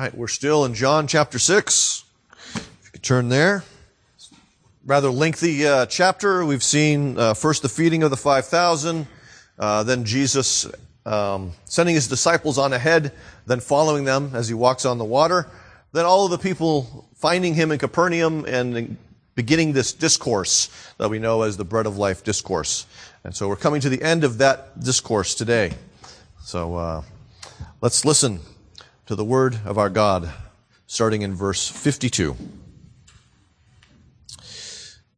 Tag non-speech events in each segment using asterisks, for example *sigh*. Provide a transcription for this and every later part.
right, we're still in John chapter 6. If you could turn there. Rather lengthy uh, chapter. We've seen uh, first the feeding of the 5,000, uh, then Jesus um, sending his disciples on ahead, then following them as he walks on the water, then all of the people finding him in Capernaum and beginning this discourse that we know as the bread of life discourse. And so we're coming to the end of that discourse today. So uh, let's listen to the word of our God, starting in verse 52.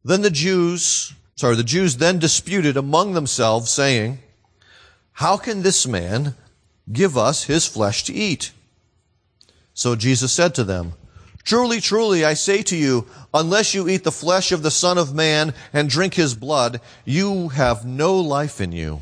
Then the Jews, sorry, the Jews then disputed among themselves, saying, How can this man give us his flesh to eat? So Jesus said to them, Truly, truly, I say to you, unless you eat the flesh of the Son of Man and drink his blood, you have no life in you.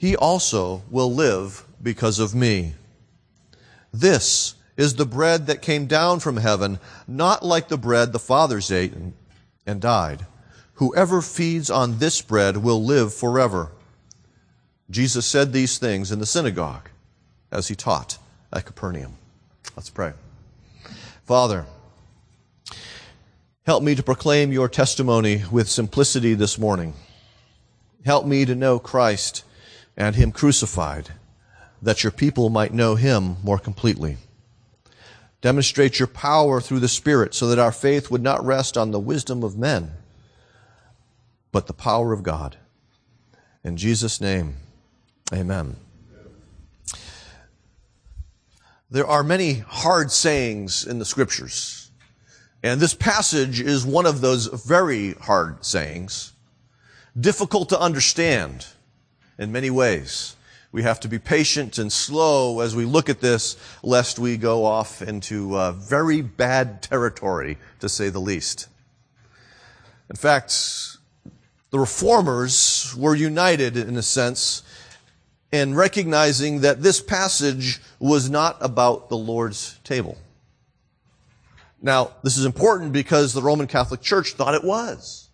he also will live because of me. This is the bread that came down from heaven, not like the bread the fathers ate and, died. Whoever feeds on this bread will live forever. Jesus said these things in the synagogue as he taught at Capernaum. Let's pray. Father, help me to proclaim your testimony with simplicity this morning. Help me to know Christ and him crucified, that your people might know him more completely. Demonstrate your power through the Spirit so that our faith would not rest on the wisdom of men, but the power of God. In Jesus' name, amen. There are many hard sayings in the scriptures. And this passage is one of those very hard sayings, difficult to understand in many ways. We have to be patient and slow as we look at this, lest we go off into uh, very bad territory, to say the least. In fact, the reformers were united, in a sense, in recognizing that this passage was not about the Lord's table. Now, this is important because the Roman Catholic Church thought it was.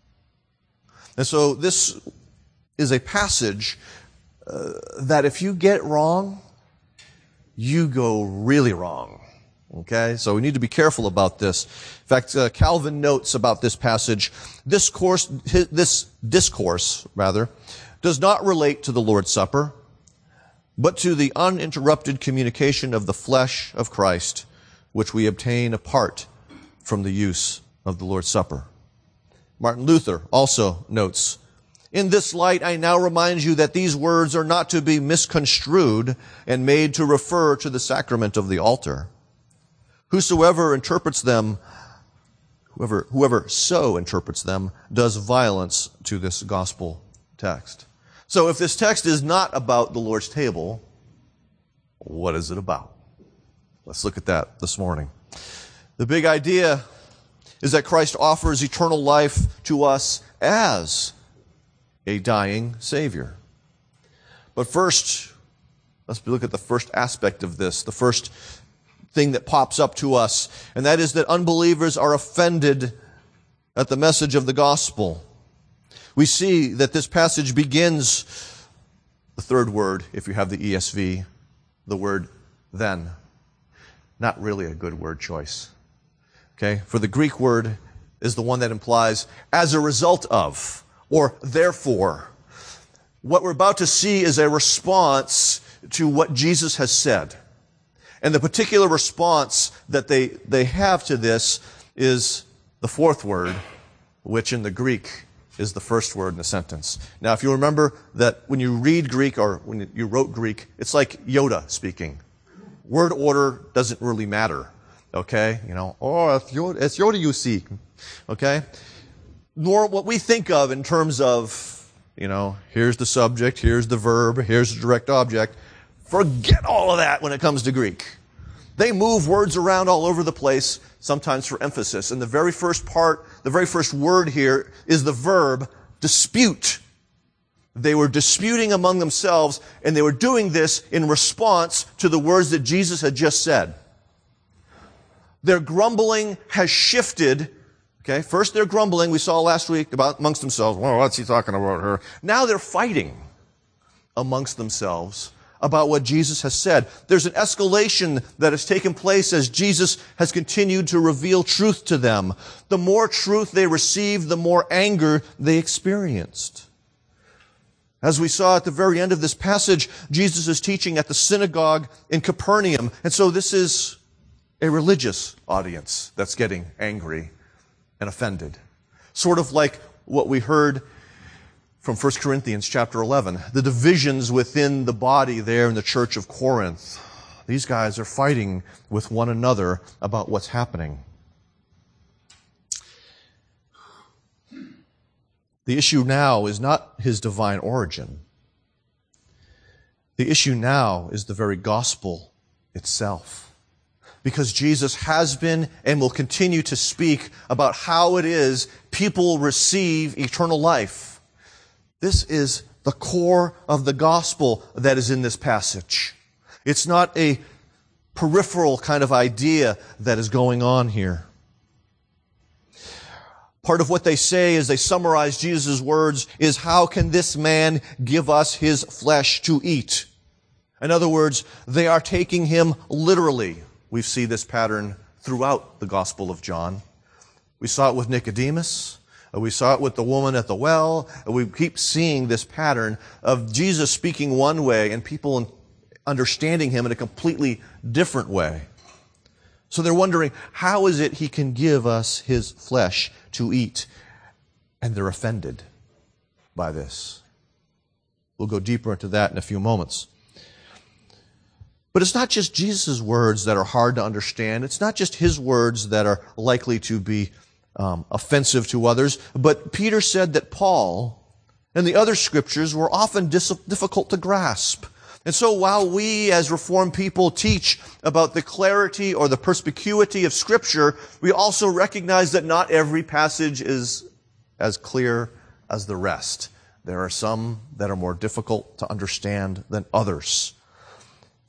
And so this is a passage uh, that if you get wrong, you go really wrong. Okay, so we need to be careful about this. In fact, uh, Calvin notes about this passage, this course, this discourse, rather, does not relate to the Lord's Supper, but to the uninterrupted communication of the flesh of Christ, which we obtain apart from the use of the Lord's Supper. Martin Luther also notes in this light, I now remind you that these words are not to be misconstrued and made to refer to the sacrament of the altar. Whosoever interprets them, whoever, whoever so interprets them, does violence to this gospel text. So if this text is not about the Lord's table, what is it about? Let's look at that this morning. The big idea is that Christ offers eternal life to us as a dying Savior. But first, let's look at the first aspect of this, the first thing that pops up to us, and that is that unbelievers are offended at the message of the gospel. We see that this passage begins the third word, if you have the ESV, the word then. Not really a good word choice. Okay? For the Greek word is the one that implies as a result of or therefore. What we're about to see is a response to what Jesus has said. And the particular response that they, they have to this is the fourth word, which in the Greek is the first word in the sentence. Now, if you remember that when you read Greek or when you wrote Greek, it's like Yoda speaking. Word order doesn't really matter. Okay? You know, oh, it's Yoda, it's Yoda you see. Okay? Nor what we think of in terms of, you know, here's the subject, here's the verb, here's the direct object. Forget all of that when it comes to Greek. They move words around all over the place, sometimes for emphasis. And the very first part, the very first word here is the verb dispute. They were disputing among themselves, and they were doing this in response to the words that Jesus had just said. Their grumbling has shifted. Okay, first they're grumbling, we saw last week about amongst themselves. Well, what's he talking about her? Now they're fighting amongst themselves about what Jesus has said. There's an escalation that has taken place as Jesus has continued to reveal truth to them. The more truth they received, the more anger they experienced. As we saw at the very end of this passage, Jesus is teaching at the synagogue in Capernaum. And so this is a religious audience that's getting angry and offended. Sort of like what we heard from 1 Corinthians chapter 11. The divisions within the body there in the church of Corinth. These guys are fighting with one another about what's happening. The issue now is not his divine origin. The issue now is the very gospel itself. Because Jesus has been and will continue to speak about how it is people receive eternal life this is the core of the gospel that is in this passage. It's not a peripheral kind of idea that is going on here. Part of what they say as they summarize Jesus' words is, how can this man give us his flesh to eat? In other words, they are taking him literally. We see this pattern throughout the Gospel of John. We saw it with Nicodemus. We saw it with the woman at the well. We keep seeing this pattern of Jesus speaking one way and people understanding him in a completely different way. So they're wondering, how is it he can give us his flesh to eat? And they're offended by this. We'll go deeper into that in a few moments. But it's not just Jesus' words that are hard to understand. It's not just his words that are likely to be um, offensive to others. But Peter said that Paul and the other scriptures were often dis- difficult to grasp. And so while we as Reformed people teach about the clarity or the perspicuity of Scripture, we also recognize that not every passage is as clear as the rest. There are some that are more difficult to understand than others.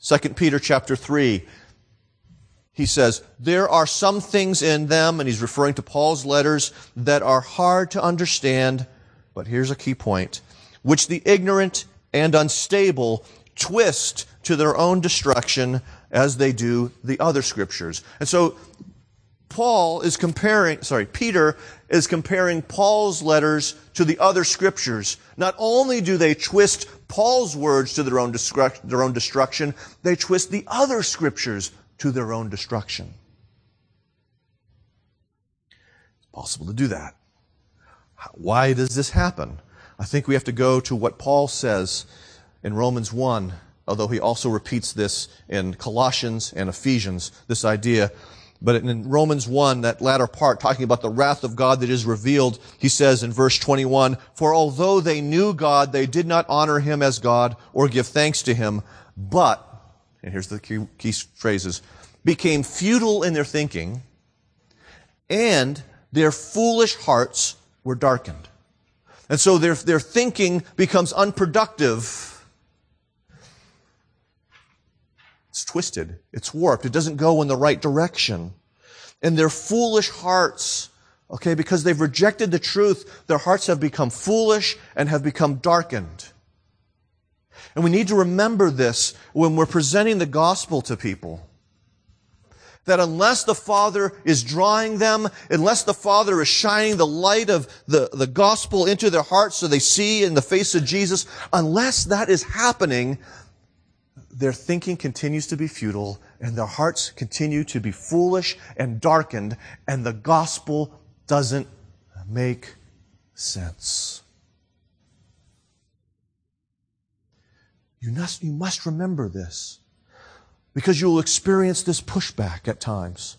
2 Peter chapter 3 he says, there are some things in them, and he's referring to Paul's letters, that are hard to understand, but here's a key point, which the ignorant and unstable twist to their own destruction as they do the other scriptures. And so, Paul is comparing, sorry, Peter is comparing Paul's letters to the other scriptures. Not only do they twist Paul's words to their own, their own destruction, they twist the other scriptures to their own destruction. It's possible to do that. Why does this happen? I think we have to go to what Paul says in Romans 1, although he also repeats this in Colossians and Ephesians, this idea. But in Romans 1, that latter part, talking about the wrath of God that is revealed, he says in verse 21, For although they knew God, they did not honor him as God or give thanks to him, but and here's the key, key phrases, became futile in their thinking, and their foolish hearts were darkened. And so their, their thinking becomes unproductive. It's twisted. It's warped. It doesn't go in the right direction. And their foolish hearts, okay, because they've rejected the truth, their hearts have become foolish and have become darkened. And we need to remember this when we're presenting the gospel to people. That unless the Father is drawing them, unless the Father is shining the light of the, the gospel into their hearts so they see in the face of Jesus, unless that is happening, their thinking continues to be futile and their hearts continue to be foolish and darkened and the gospel doesn't make sense. You must, you must remember this because you will experience this pushback at times.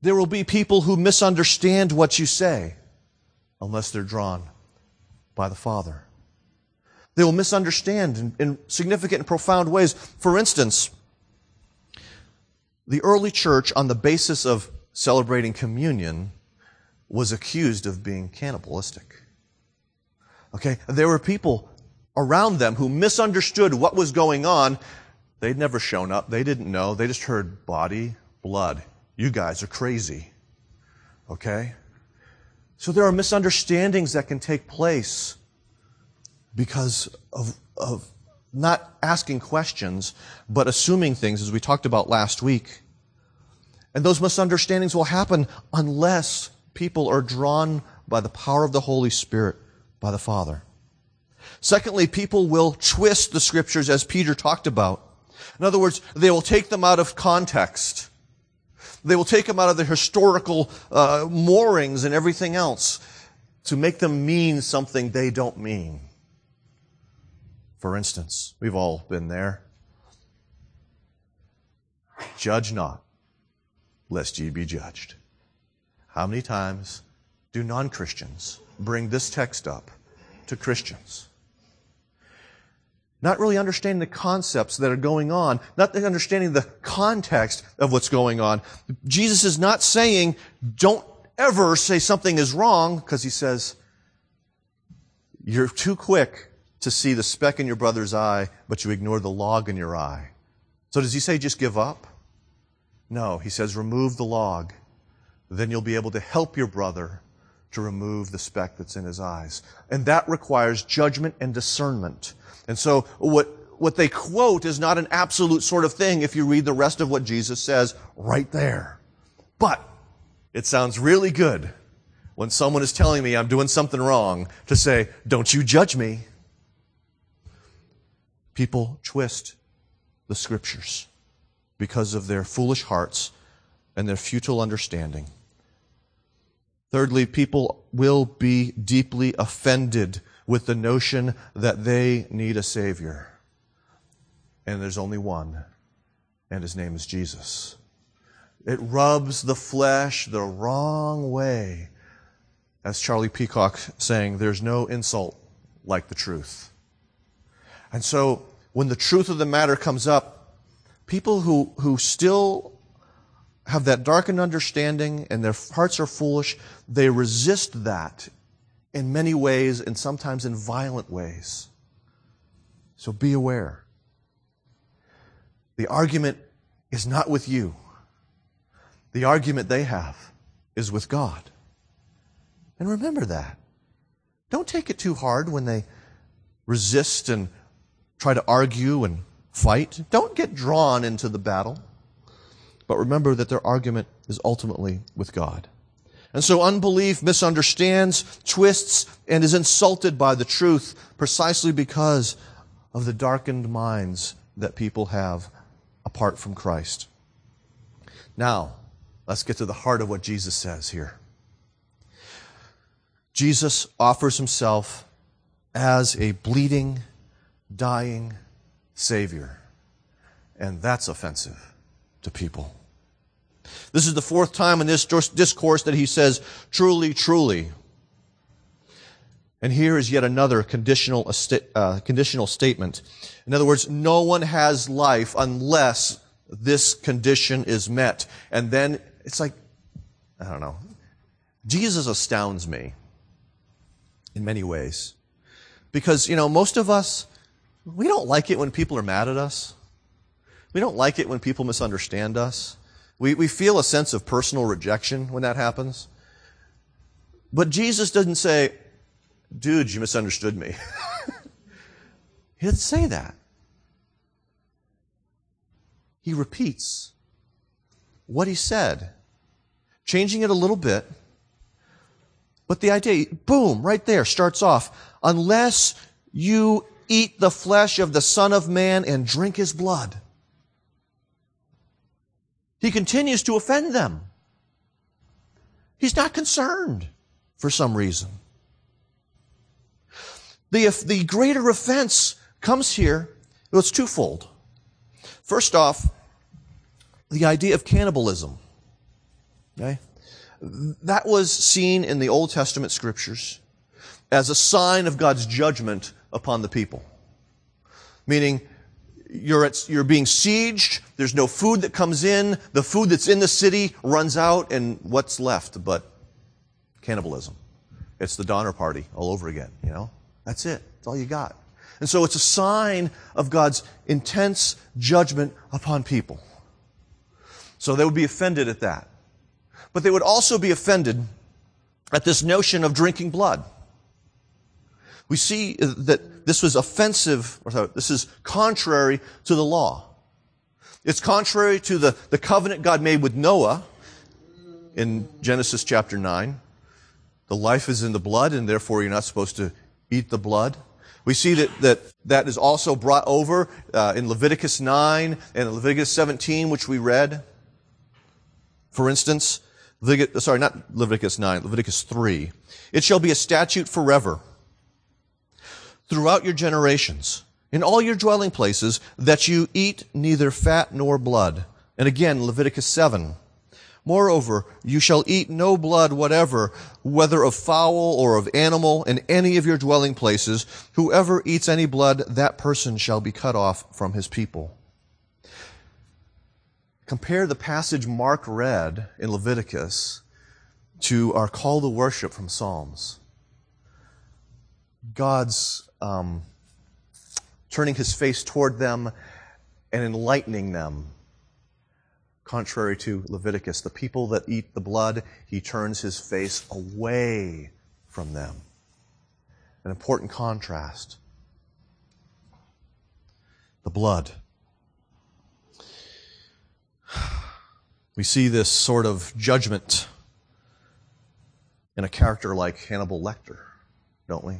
There will be people who misunderstand what you say unless they're drawn by the Father. They will misunderstand in, in significant and profound ways. For instance, the early church, on the basis of celebrating communion, was accused of being cannibalistic. Okay? There were people around them who misunderstood what was going on. They'd never shown up. They didn't know. They just heard body, blood. You guys are crazy. Okay? So there are misunderstandings that can take place because of, of not asking questions, but assuming things, as we talked about last week. And those misunderstandings will happen unless people are drawn by the power of the Holy Spirit, by the Father. Secondly, people will twist the scriptures as Peter talked about. In other words, they will take them out of context. They will take them out of their historical uh, moorings and everything else to make them mean something they don't mean. For instance, we've all been there. Judge not, lest ye be judged. How many times do non Christians bring this text up to Christians? Not really understanding the concepts that are going on, not understanding the context of what's going on. Jesus is not saying, don't ever say something is wrong, because he says, you're too quick to see the speck in your brother's eye, but you ignore the log in your eye. So does he say just give up? No, he says remove the log. Then you'll be able to help your brother to remove the speck that's in his eyes. And that requires judgment and discernment. And so what, what they quote is not an absolute sort of thing if you read the rest of what Jesus says right there. But it sounds really good when someone is telling me I'm doing something wrong to say, don't you judge me. People twist the scriptures because of their foolish hearts and their futile understanding. Thirdly, people will be deeply offended with the notion that they need a Savior. And there's only one, and his name is Jesus. It rubs the flesh the wrong way. As Charlie Peacock saying, there's no insult like the truth. And so when the truth of the matter comes up, people who, who still have that darkened understanding and their hearts are foolish, they resist that in many ways and sometimes in violent ways. So be aware. The argument is not with you. The argument they have is with God. And remember that. Don't take it too hard when they resist and try to argue and fight. Don't get drawn into the battle. But remember that their argument is ultimately with God. And so unbelief misunderstands, twists, and is insulted by the truth precisely because of the darkened minds that people have apart from Christ. Now, let's get to the heart of what Jesus says here. Jesus offers himself as a bleeding, dying Savior. And that's offensive to people. This is the fourth time in this discourse that he says, truly, truly. And here is yet another conditional, uh, conditional statement. In other words, no one has life unless this condition is met. And then it's like, I don't know. Jesus astounds me in many ways. Because, you know, most of us, we don't like it when people are mad at us. We don't like it when people misunderstand us. We, we feel a sense of personal rejection when that happens. But Jesus doesn't say, dude, you misunderstood me. *laughs* he didn't say that. He repeats what he said, changing it a little bit. But the idea, boom, right there starts off. Unless you eat the flesh of the Son of Man and drink his blood. He continues to offend them. He's not concerned for some reason. The, the greater offense comes here, well, it's twofold. First off, the idea of cannibalism. Okay? That was seen in the Old Testament scriptures as a sign of God's judgment upon the people. Meaning, you're, at, you're being sieged. There's no food that comes in. The food that's in the city runs out, and what's left but cannibalism? It's the Donner Party all over again, you know? That's it. That's all you got. And so it's a sign of God's intense judgment upon people. So they would be offended at that. But they would also be offended at this notion of drinking blood. We see that this was offensive, or sorry, this is contrary to the law. It's contrary to the, the covenant God made with Noah in Genesis chapter 9. The life is in the blood, and therefore you're not supposed to eat the blood. We see that that, that is also brought over uh, in Leviticus 9 and Leviticus 17, which we read. For instance, Leviticus, sorry, not Leviticus 9, Leviticus 3. It shall be a statute forever throughout your generations, in all your dwelling places, that you eat neither fat nor blood. And again, Leviticus 7. Moreover, you shall eat no blood whatever, whether of fowl or of animal, in any of your dwelling places. Whoever eats any blood, that person shall be cut off from his people. Compare the passage Mark read in Leviticus to our call to worship from Psalms. God's um, turning his face toward them and enlightening them. Contrary to Leviticus, the people that eat the blood, he turns his face away from them. An important contrast. The blood. We see this sort of judgment in a character like Hannibal Lecter, don't we?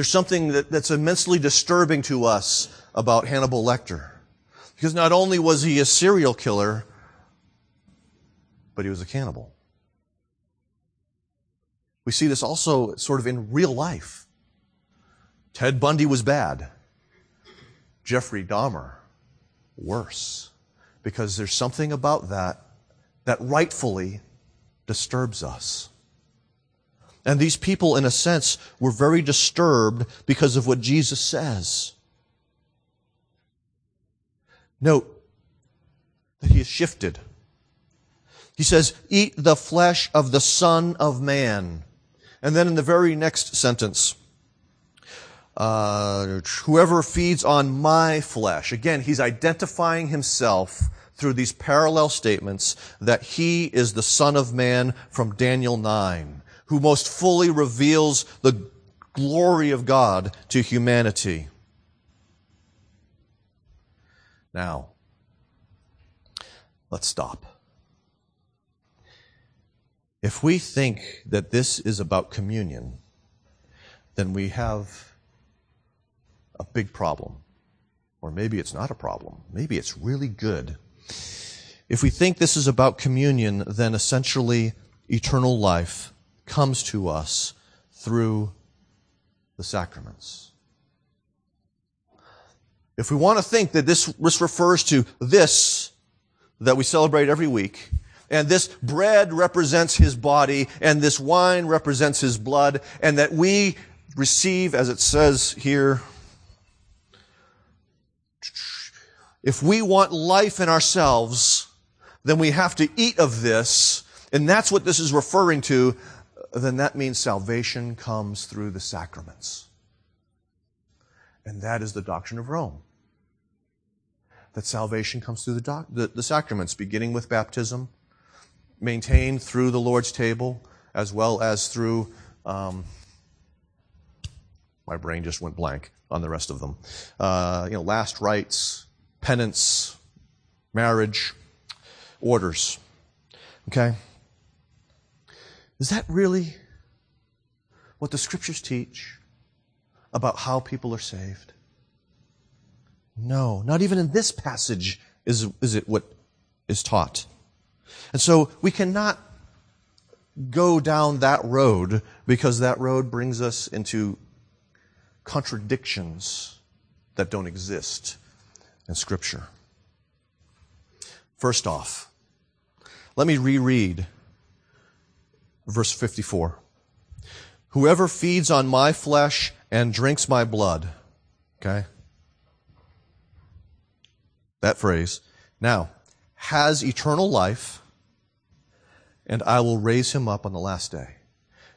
There's something that, that's immensely disturbing to us about Hannibal Lecter. Because not only was he a serial killer, but he was a cannibal. We see this also sort of in real life. Ted Bundy was bad. Jeffrey Dahmer, worse because there's something about that that rightfully disturbs us. And these people, in a sense, were very disturbed because of what Jesus says. Note that he has shifted. He says, Eat the flesh of the Son of Man. And then in the very next sentence, uh, whoever feeds on my flesh. Again, he's identifying himself through these parallel statements that he is the Son of Man from Daniel 9, who most fully reveals the glory of God to humanity. Now, let's stop. If we think that this is about communion, then we have a big problem. Or maybe it's not a problem. Maybe it's really good. If we think this is about communion, then essentially eternal life comes to us through the sacraments. If we want to think that this, this refers to this that we celebrate every week, and this bread represents his body, and this wine represents his blood, and that we receive, as it says here, if we want life in ourselves, then we have to eat of this, and that's what this is referring to, then that means salvation comes through the sacraments. And that is the doctrine of Rome. That salvation comes through the, doc- the, the sacraments, beginning with baptism, maintained through the Lord's table, as well as through. Um, my brain just went blank on the rest of them. Uh, you know, last rites, penance, marriage, orders. Okay? Is that really what the scriptures teach about how people are saved? No, not even in this passage is, is it what is taught. And so we cannot go down that road because that road brings us into contradictions that don't exist in Scripture. First off, let me reread verse 54. Whoever feeds on my flesh and drinks my blood, okay? that phrase, now, has eternal life, and I will raise him up on the last day.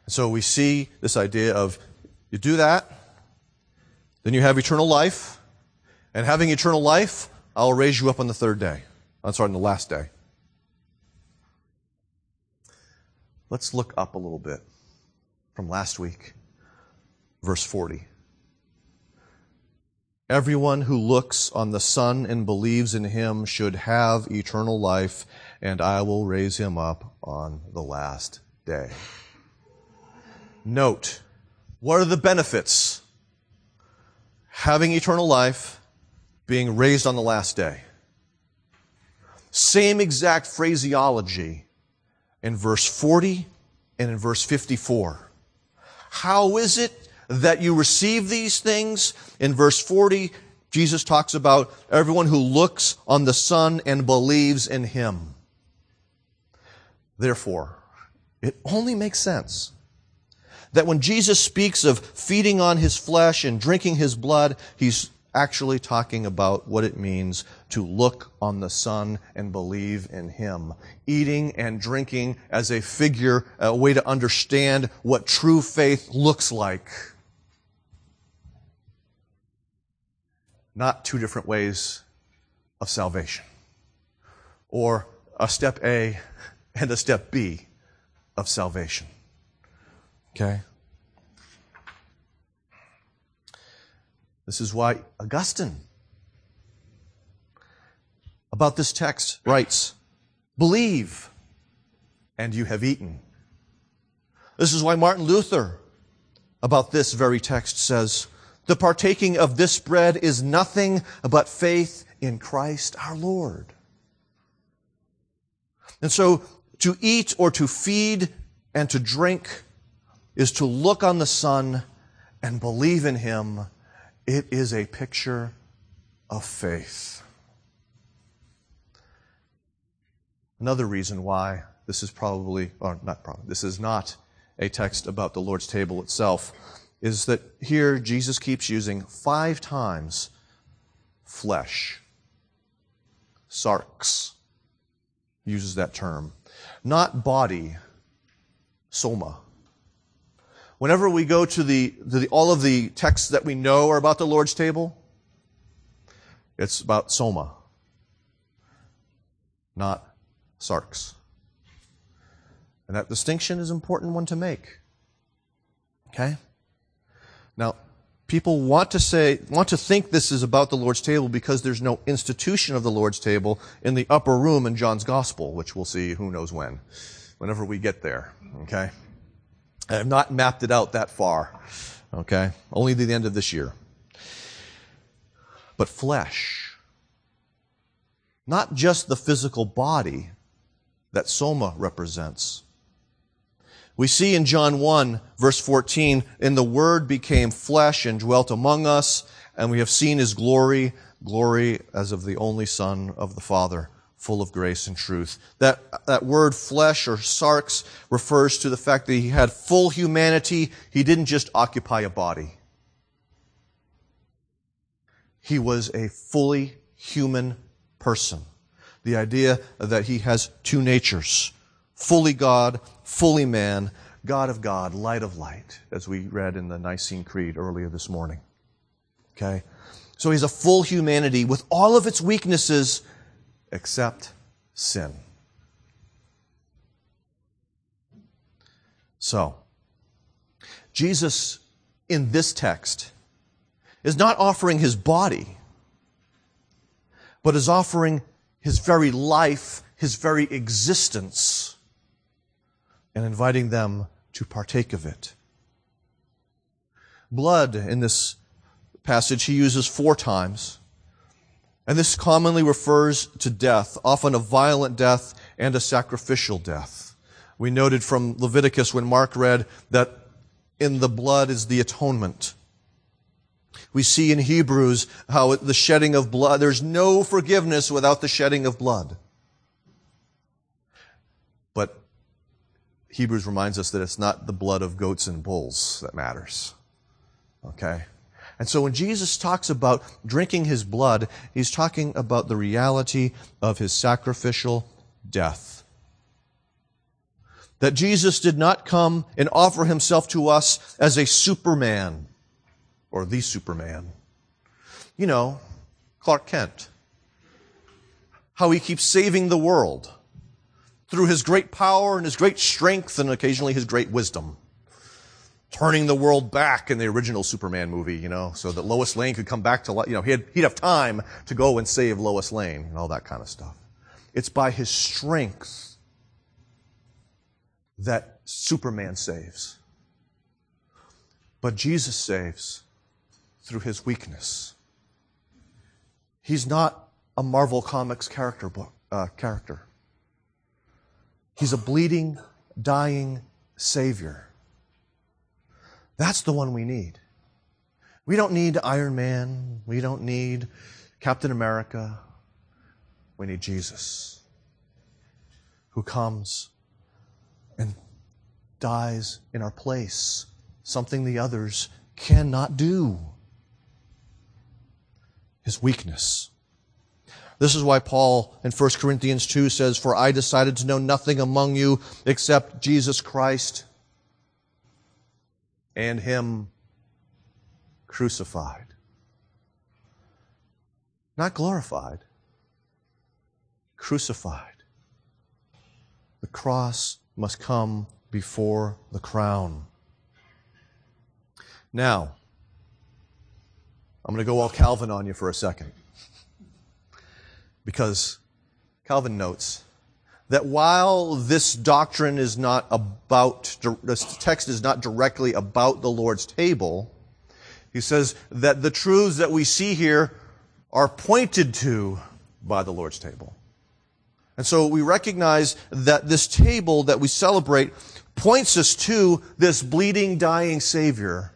And so we see this idea of you do that, then you have eternal life, and having eternal life, I'll raise you up on the third day. I'm sorry, on the last day. Let's look up a little bit from last week, verse 40. Everyone who looks on the Son and believes in him should have eternal life, and I will raise him up on the last day. Note, what are the benefits? Having eternal life, being raised on the last day. Same exact phraseology in verse 40 and in verse 54. How is it that you receive these things? In verse 40, Jesus talks about everyone who looks on the Son and believes in Him. Therefore, it only makes sense that when Jesus speaks of feeding on His flesh and drinking His blood, He's actually talking about what it means to look on the Son and believe in Him. Eating and drinking as a figure, a way to understand what true faith looks like. Not two different ways of salvation. Or a step A and a step B of salvation. Okay? This is why Augustine, about this text, writes, Believe, and you have eaten. This is why Martin Luther, about this very text, says, The partaking of this bread is nothing but faith in Christ our Lord. And so, to eat or to feed and to drink is to look on the Son and believe in Him it is a picture of faith. Another reason why this is probably, or not probably, this is not a text about the Lord's table itself, is that here Jesus keeps using five times flesh. Sarx uses that term. Not body, soma. Whenever we go to the, to the, all of the texts that we know are about the Lord's table, it's about soma, not sarx. And that distinction is an important one to make. Okay? Now, people want to say, want to think this is about the Lord's table because there's no institution of the Lord's table in the upper room in John's gospel, which we'll see who knows when, whenever we get there. Okay? I have not mapped it out that far. Okay? Only to the end of this year. But flesh. Not just the physical body that Soma represents. We see in John 1 verse 14, and the Word became flesh and dwelt among us, and we have seen His glory, glory as of the only Son of the Father full of grace and truth. That, that word flesh or sarx refers to the fact that he had full humanity. He didn't just occupy a body. He was a fully human person. The idea that he has two natures. Fully God, fully man, God of God, light of light, as we read in the Nicene Creed earlier this morning. Okay? So he's a full humanity with all of its weaknesses except sin. So, Jesus in this text is not offering his body, but is offering his very life, his very existence, and inviting them to partake of it. Blood in this passage he uses four times. And this commonly refers to death, often a violent death and a sacrificial death. We noted from Leviticus when Mark read that in the blood is the atonement. We see in Hebrews how the shedding of blood, there's no forgiveness without the shedding of blood. But Hebrews reminds us that it's not the blood of goats and bulls that matters. Okay? And so when Jesus talks about drinking his blood, he's talking about the reality of his sacrificial death. That Jesus did not come and offer himself to us as a superman or the superman. You know, Clark Kent. How he keeps saving the world through his great power and his great strength and occasionally his great wisdom turning the world back in the original Superman movie, you know, so that Lois Lane could come back to, you know, he'd, he'd have time to go and save Lois Lane and all that kind of stuff. It's by his strength that Superman saves. But Jesus saves through his weakness. He's not a Marvel Comics character book, uh, character. He's a bleeding, dying Savior. That's the one we need. We don't need Iron Man. We don't need Captain America. We need Jesus, who comes and dies in our place, something the others cannot do. His weakness. This is why Paul in 1 Corinthians 2 says, For I decided to know nothing among you except Jesus Christ and Him crucified. Not glorified, crucified. The cross must come before the crown. Now, I'm going to go all Calvin on you for a second. Because Calvin notes that while this doctrine is not about, this text is not directly about the Lord's table, he says that the truths that we see here are pointed to by the Lord's table. And so we recognize that this table that we celebrate points us to this bleeding, dying Savior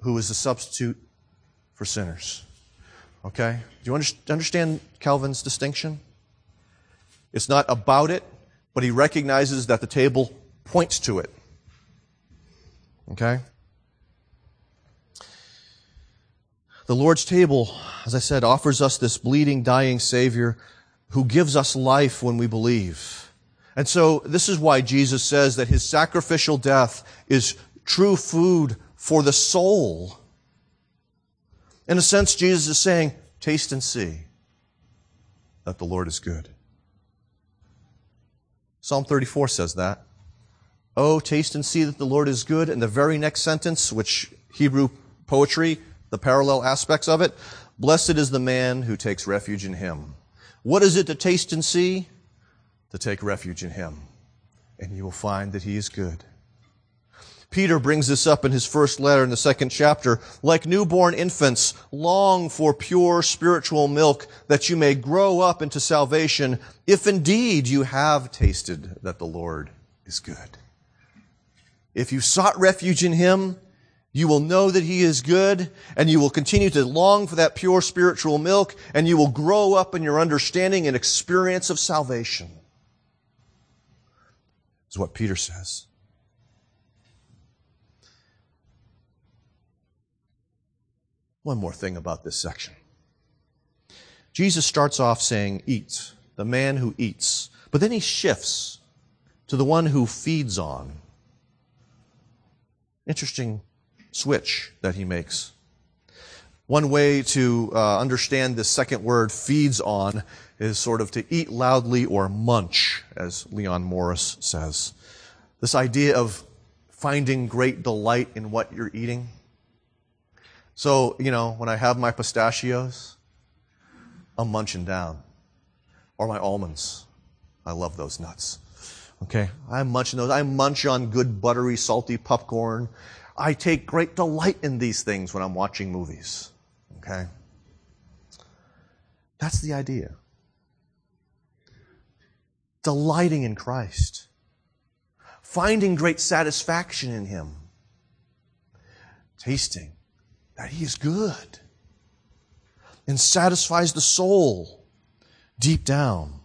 who is the substitute for sinners. Okay? Do you understand Calvin's distinction? It's not about it, but he recognizes that the table points to it. Okay? The Lord's table, as I said, offers us this bleeding, dying Savior who gives us life when we believe. And so this is why Jesus says that his sacrificial death is true food for the soul. In a sense, Jesus is saying, taste and see that the Lord is good. Psalm 34 says that. Oh, taste and see that the Lord is good. And the very next sentence, which Hebrew poetry, the parallel aspects of it, blessed is the man who takes refuge in him. What is it to taste and see? To take refuge in him. And you will find that he is good. Peter brings this up in his first letter in the second chapter. Like newborn infants, long for pure spiritual milk that you may grow up into salvation, if indeed you have tasted that the Lord is good. If you sought refuge in him, you will know that he is good and you will continue to long for that pure spiritual milk and you will grow up in your understanding and experience of salvation. Is what Peter says. One more thing about this section. Jesus starts off saying, eat, the man who eats. But then he shifts to the one who feeds on. Interesting switch that he makes. One way to uh, understand this second word, feeds on, is sort of to eat loudly or munch, as Leon Morris says. This idea of finding great delight in what you're eating. So, you know, when I have my pistachios, I'm munching down. Or my almonds. I love those nuts. Okay? I'm munching those. I munch on good buttery, salty popcorn. I take great delight in these things when I'm watching movies. Okay? That's the idea. Delighting in Christ. Finding great satisfaction in Him. Tasting that He is good and satisfies the soul deep down.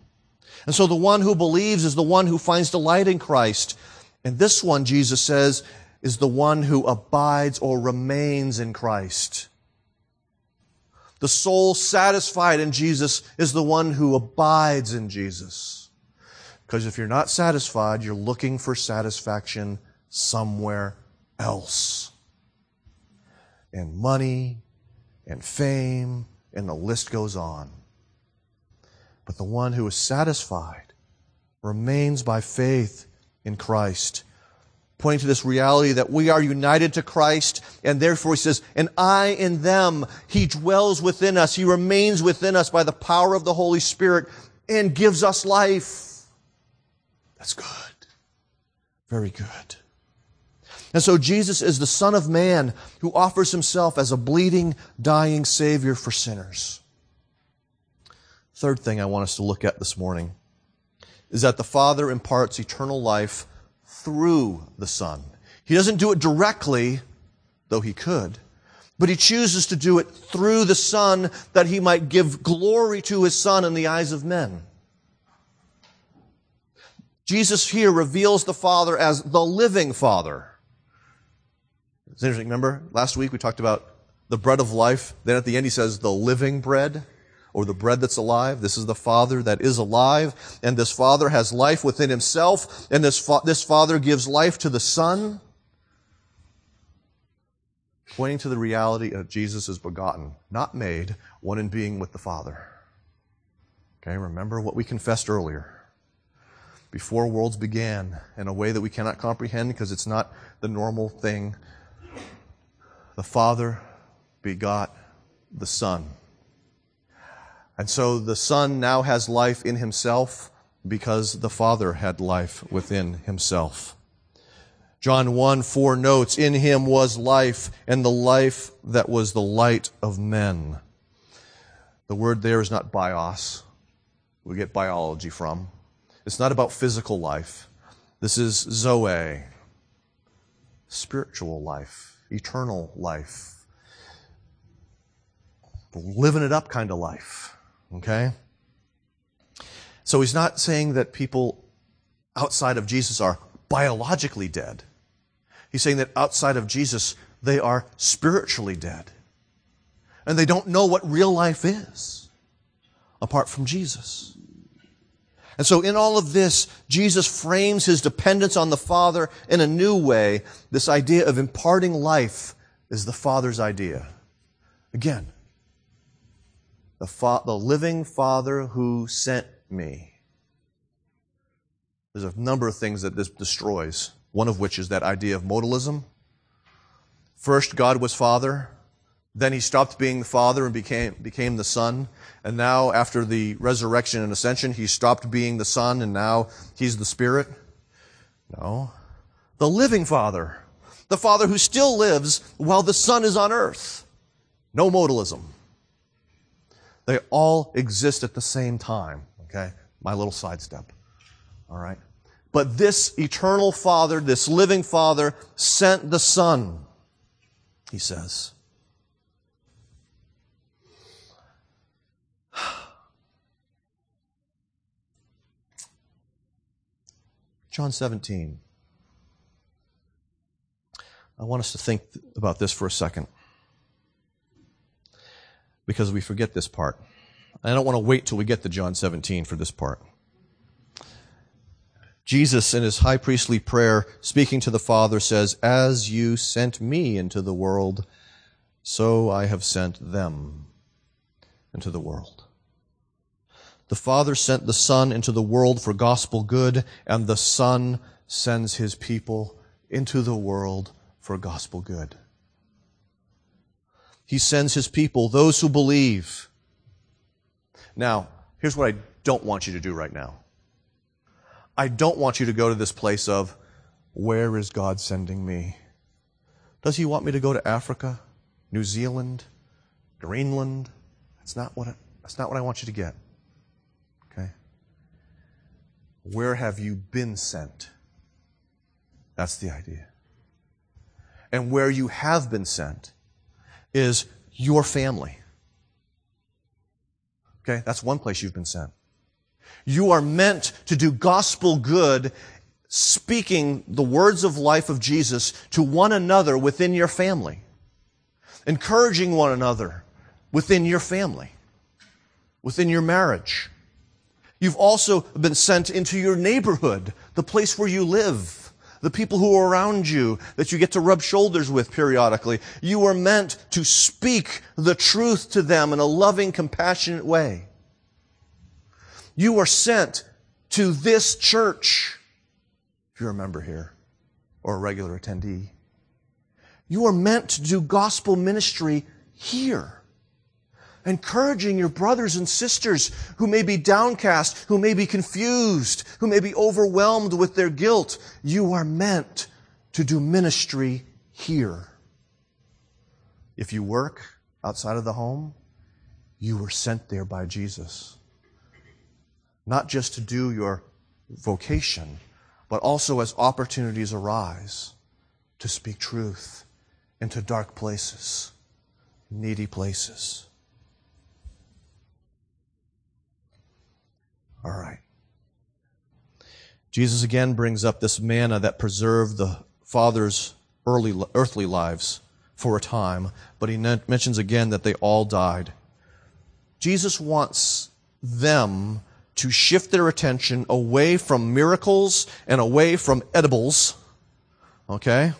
And so the one who believes is the one who finds delight in Christ. And this one, Jesus says, is the one who abides or remains in Christ. The soul satisfied in Jesus is the one who abides in Jesus. Because if you're not satisfied, you're looking for satisfaction somewhere else. And money and fame and the list goes on. But the one who is satisfied remains by faith in Christ pointing to this reality that we are united to Christ, and therefore he says, and I in them, he dwells within us, he remains within us by the power of the Holy Spirit, and gives us life. That's good. Very good. And so Jesus is the Son of Man who offers himself as a bleeding, dying Savior for sinners. Third thing I want us to look at this morning is that the Father imparts eternal life through the Son. He doesn't do it directly, though he could, but he chooses to do it through the Son that he might give glory to his Son in the eyes of men. Jesus here reveals the Father as the living Father. It's interesting. Remember last week we talked about the bread of life. Then at the end he says the living bread or the bread that's alive. This is the Father that is alive, and this Father has life within himself, and this, fa- this Father gives life to the Son, pointing to the reality of Jesus is begotten, not made, one in being with the Father. Okay, remember what we confessed earlier. Before worlds began, in a way that we cannot comprehend because it's not the normal thing, the Father begot the Son. And so the Son now has life in himself because the Father had life within himself. John 1 4 notes, In him was life, and the life that was the light of men. The word there is not bios, we get biology from. It's not about physical life. This is Zoe, spiritual life, eternal life, living it up kind of life. Okay? So he's not saying that people outside of Jesus are biologically dead. He's saying that outside of Jesus, they are spiritually dead. And they don't know what real life is apart from Jesus. And so in all of this, Jesus frames his dependence on the Father in a new way. This idea of imparting life is the Father's idea. Again, the, fa- the living Father who sent me. There's a number of things that this destroys, one of which is that idea of modalism. First, God was Father. Then he stopped being the Father and became, became the Son. And now, after the resurrection and ascension, he stopped being the Son and now he's the Spirit. No. The living Father. The Father who still lives while the Son is on earth. No modalism. They all exist at the same time. Okay? My little sidestep. All right? But this eternal Father, this living Father, sent the Son, he says. John 17. I want us to think about this for a second because we forget this part. I don't want to wait till we get to John 17 for this part. Jesus, in his high priestly prayer, speaking to the Father, says, As you sent me into the world, so I have sent them into the world. The Father sent the Son into the world for gospel good, and the Son sends his people into the world for gospel good. He sends his people, those who believe. Now, here's what I don't want you to do right now. I don't want you to go to this place of, where is God sending me? Does he want me to go to Africa, New Zealand, Greenland? That's not what I, that's not what I want you to get. Okay? Where have you been sent? That's the idea. And where you have been sent, is your family. Okay, that's one place you've been sent. You are meant to do gospel good speaking the words of life of Jesus to one another within your family, encouraging one another within your family, within your marriage. You've also been sent into your neighborhood, the place where you live, the people who are around you that you get to rub shoulders with periodically. You are meant to speak the truth to them in a loving, compassionate way. You are sent to this church if you're a member here or a regular attendee. You are meant to do gospel ministry here. Encouraging your brothers and sisters who may be downcast, who may be confused, who may be overwhelmed with their guilt. You are meant to do ministry here. If you work outside of the home, you were sent there by Jesus. Not just to do your vocation, but also as opportunities arise to speak truth into dark places, needy places. All right. Jesus again brings up this manna that preserved the father's early earthly lives for a time, but he mentions again that they all died. Jesus wants them to shift their attention away from miracles and away from edibles, okay?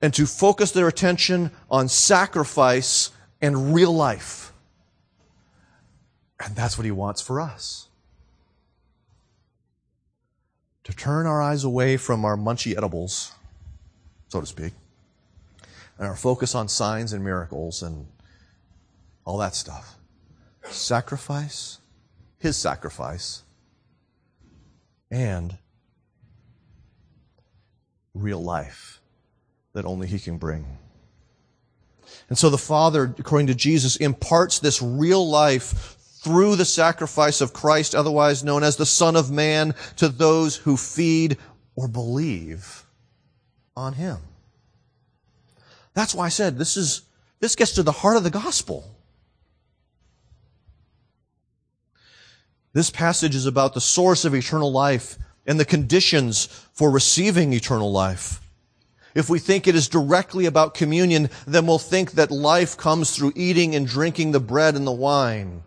And to focus their attention on sacrifice and real life. And that's what he wants for us. To turn our eyes away from our munchy edibles, so to speak, and our focus on signs and miracles and all that stuff. Sacrifice his sacrifice and real life that only he can bring. And so the Father, according to Jesus, imparts this real life through the sacrifice of Christ, otherwise known as the Son of Man, to those who feed or believe on him. That's why I said this is, this gets to the heart of the gospel. This passage is about the source of eternal life and the conditions for receiving eternal life. If we think it is directly about communion, then we'll think that life comes through eating and drinking the bread and the wine.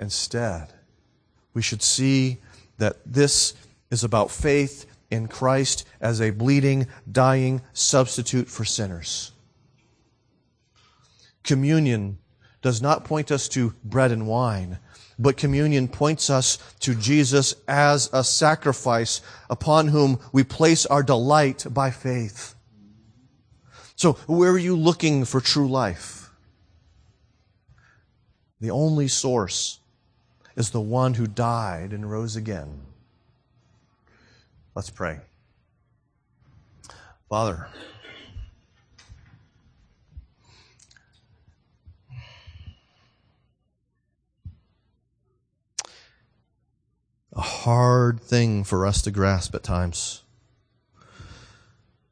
Instead, we should see that this is about faith in Christ as a bleeding, dying substitute for sinners. Communion does not point us to bread and wine, but communion points us to Jesus as a sacrifice upon whom we place our delight by faith. So, where are you looking for true life? The only source is the one who died and rose again. Let's pray. Father, a hard thing for us to grasp at times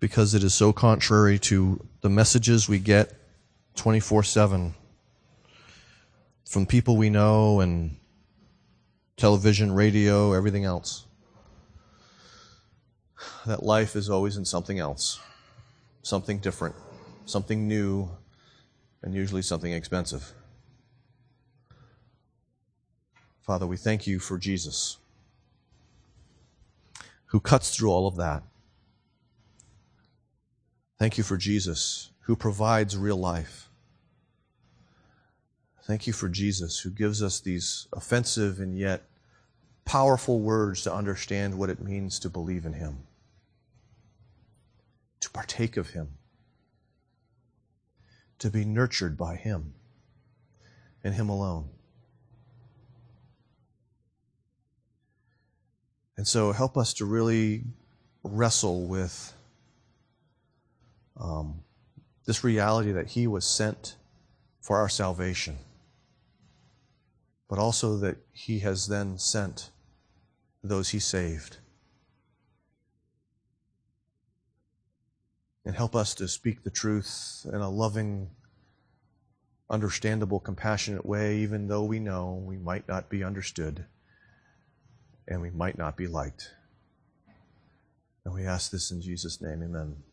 because it is so contrary to the messages we get 24 7 from people we know and television, radio, everything else. That life is always in something else, something different, something new, and usually something expensive. Father, we thank you for Jesus who cuts through all of that. Thank you for Jesus, who provides real life. Thank you for Jesus, who gives us these offensive and yet powerful words to understand what it means to believe in Him, to partake of Him, to be nurtured by Him and Him alone. And so help us to really wrestle with um, this reality that He was sent for our salvation, but also that He has then sent those He saved. And help us to speak the truth in a loving, understandable, compassionate way, even though we know we might not be understood and we might not be liked. And we ask this in Jesus' name. Amen.